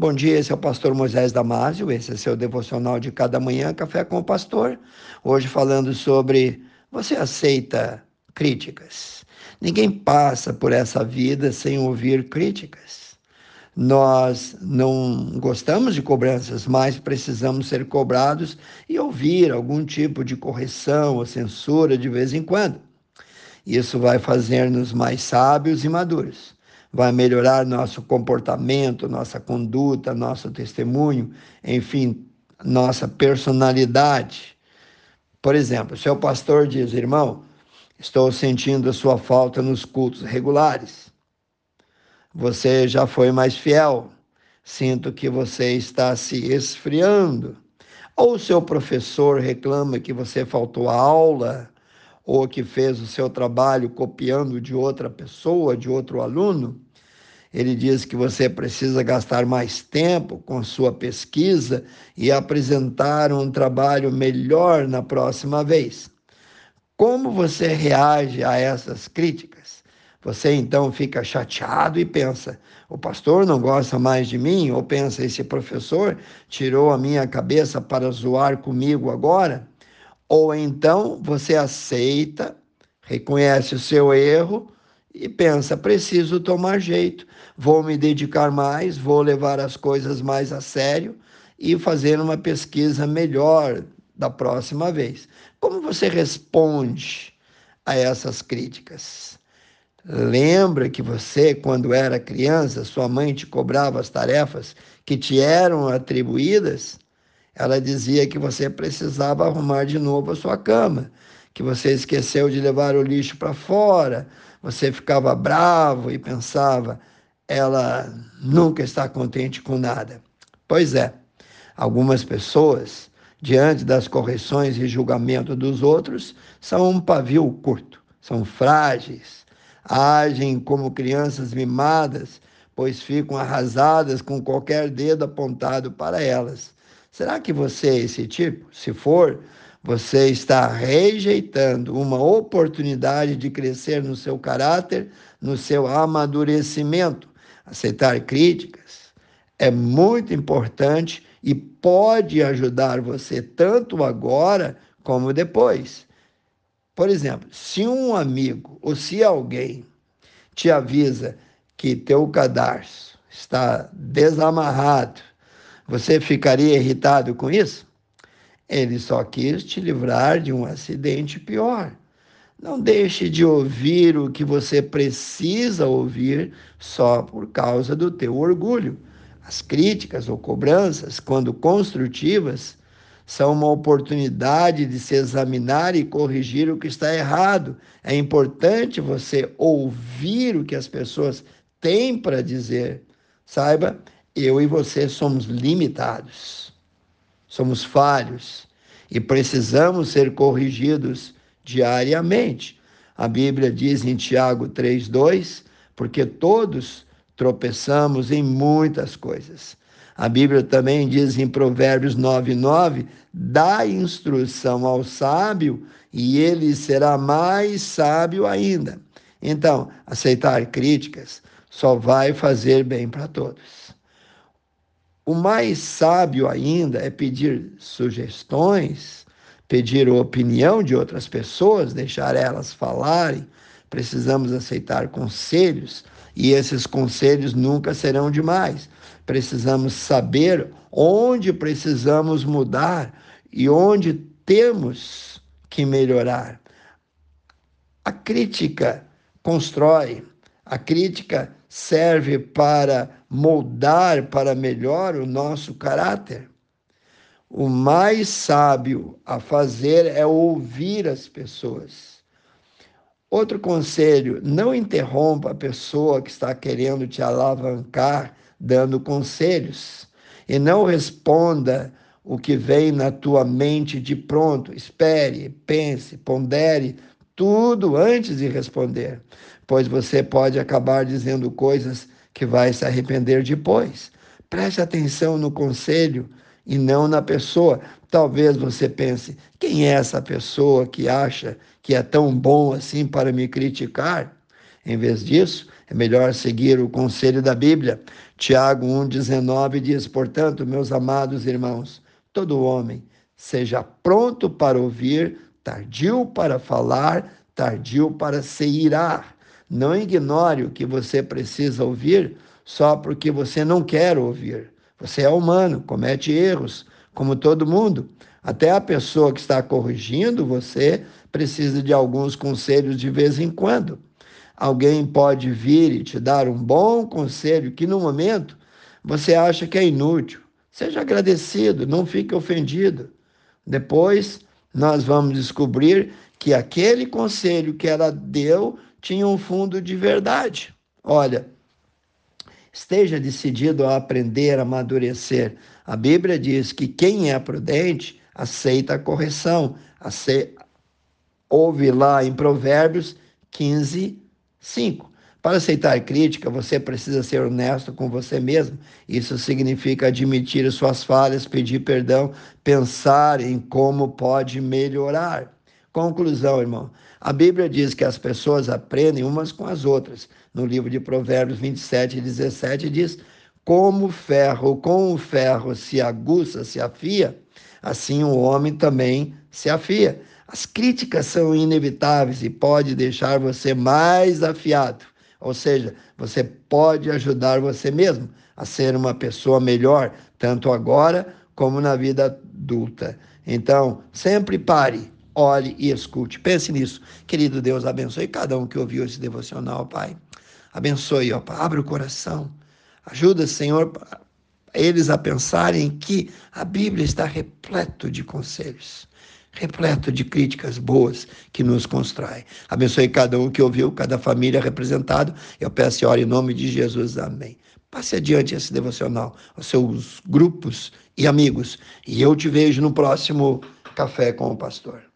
Bom dia, esse é o pastor Moisés Damásio, esse é seu devocional de cada manhã, Café com o Pastor. Hoje falando sobre você aceita críticas. Ninguém passa por essa vida sem ouvir críticas. Nós não gostamos de cobranças, mas precisamos ser cobrados e ouvir algum tipo de correção ou censura de vez em quando. Isso vai fazer-nos mais sábios e maduros vai melhorar nosso comportamento, nossa conduta, nosso testemunho, enfim, nossa personalidade. Por exemplo, seu pastor diz, irmão, estou sentindo a sua falta nos cultos regulares. Você já foi mais fiel. Sinto que você está se esfriando. Ou seu professor reclama que você faltou a aula ou que fez o seu trabalho copiando de outra pessoa, de outro aluno, ele diz que você precisa gastar mais tempo com sua pesquisa e apresentar um trabalho melhor na próxima vez. Como você reage a essas críticas? Você então fica chateado e pensa: o pastor não gosta mais de mim? Ou pensa: esse professor tirou a minha cabeça para zoar comigo agora? Ou então você aceita, reconhece o seu erro e pensa: preciso tomar jeito, vou me dedicar mais, vou levar as coisas mais a sério e fazer uma pesquisa melhor da próxima vez. Como você responde a essas críticas? Lembra que você, quando era criança, sua mãe te cobrava as tarefas que te eram atribuídas? Ela dizia que você precisava arrumar de novo a sua cama, que você esqueceu de levar o lixo para fora, você ficava bravo e pensava, ela nunca está contente com nada. Pois é, algumas pessoas, diante das correções e julgamento dos outros, são um pavio curto, são frágeis, agem como crianças mimadas, pois ficam arrasadas com qualquer dedo apontado para elas. Será que você é esse tipo? Se for, você está rejeitando uma oportunidade de crescer no seu caráter, no seu amadurecimento. Aceitar críticas é muito importante e pode ajudar você tanto agora como depois. Por exemplo, se um amigo ou se alguém te avisa que teu cadarço está desamarrado, você ficaria irritado com isso? Ele só quis te livrar de um acidente pior. Não deixe de ouvir o que você precisa ouvir só por causa do teu orgulho. As críticas ou cobranças, quando construtivas, são uma oportunidade de se examinar e corrigir o que está errado. É importante você ouvir o que as pessoas têm para dizer. Saiba, eu e você somos limitados, somos falhos e precisamos ser corrigidos diariamente. A Bíblia diz em Tiago 3:2, porque todos tropeçamos em muitas coisas. A Bíblia também diz em Provérbios 9:9, dá instrução ao sábio e ele será mais sábio ainda. Então, aceitar críticas só vai fazer bem para todos. O mais sábio ainda é pedir sugestões, pedir a opinião de outras pessoas, deixar elas falarem. Precisamos aceitar conselhos e esses conselhos nunca serão demais. Precisamos saber onde precisamos mudar e onde temos que melhorar. A crítica constrói, a crítica serve para moldar para melhor o nosso caráter. O mais sábio a fazer é ouvir as pessoas. Outro conselho: não interrompa a pessoa que está querendo te alavancar dando conselhos e não responda o que vem na tua mente de pronto. Espere, pense, pondere tudo antes de responder, pois você pode acabar dizendo coisas que vai se arrepender depois. Preste atenção no conselho e não na pessoa. Talvez você pense: quem é essa pessoa que acha que é tão bom assim para me criticar? Em vez disso, é melhor seguir o conselho da Bíblia. Tiago 1,19 diz: Portanto, meus amados irmãos, todo homem seja pronto para ouvir, tardio para falar, tardio para se irar. Não ignore o que você precisa ouvir só porque você não quer ouvir. Você é humano, comete erros, como todo mundo. Até a pessoa que está corrigindo você precisa de alguns conselhos de vez em quando. Alguém pode vir e te dar um bom conselho que no momento você acha que é inútil. Seja agradecido, não fique ofendido. Depois nós vamos descobrir que aquele conselho que ela deu tinha um fundo de verdade. Olha, esteja decidido a aprender, a amadurecer. A Bíblia diz que quem é prudente aceita a correção. Aceita... Ouve lá em Provérbios 15, 5. Para aceitar crítica, você precisa ser honesto com você mesmo. Isso significa admitir suas falhas, pedir perdão, pensar em como pode melhorar. Conclusão, irmão. A Bíblia diz que as pessoas aprendem umas com as outras. No livro de Provérbios 27 e 17 diz: Como o ferro com o ferro se aguça, se afia, assim o homem também se afia. As críticas são inevitáveis e pode deixar você mais afiado. Ou seja, você pode ajudar você mesmo a ser uma pessoa melhor, tanto agora como na vida adulta. Então, sempre pare, olhe e escute. Pense nisso. Querido Deus, abençoe cada um que ouviu esse devocional, Pai. Abençoe, ó Pai. Abre o coração. Ajuda, Senhor, eles a pensarem que a Bíblia está repleto de conselhos repleto de críticas boas que nos constrói. Abençoe cada um que ouviu, cada família representada. Eu peço oro em nome de Jesus. Amém. Passe adiante esse devocional aos seus grupos e amigos. E eu te vejo no próximo Café com o Pastor.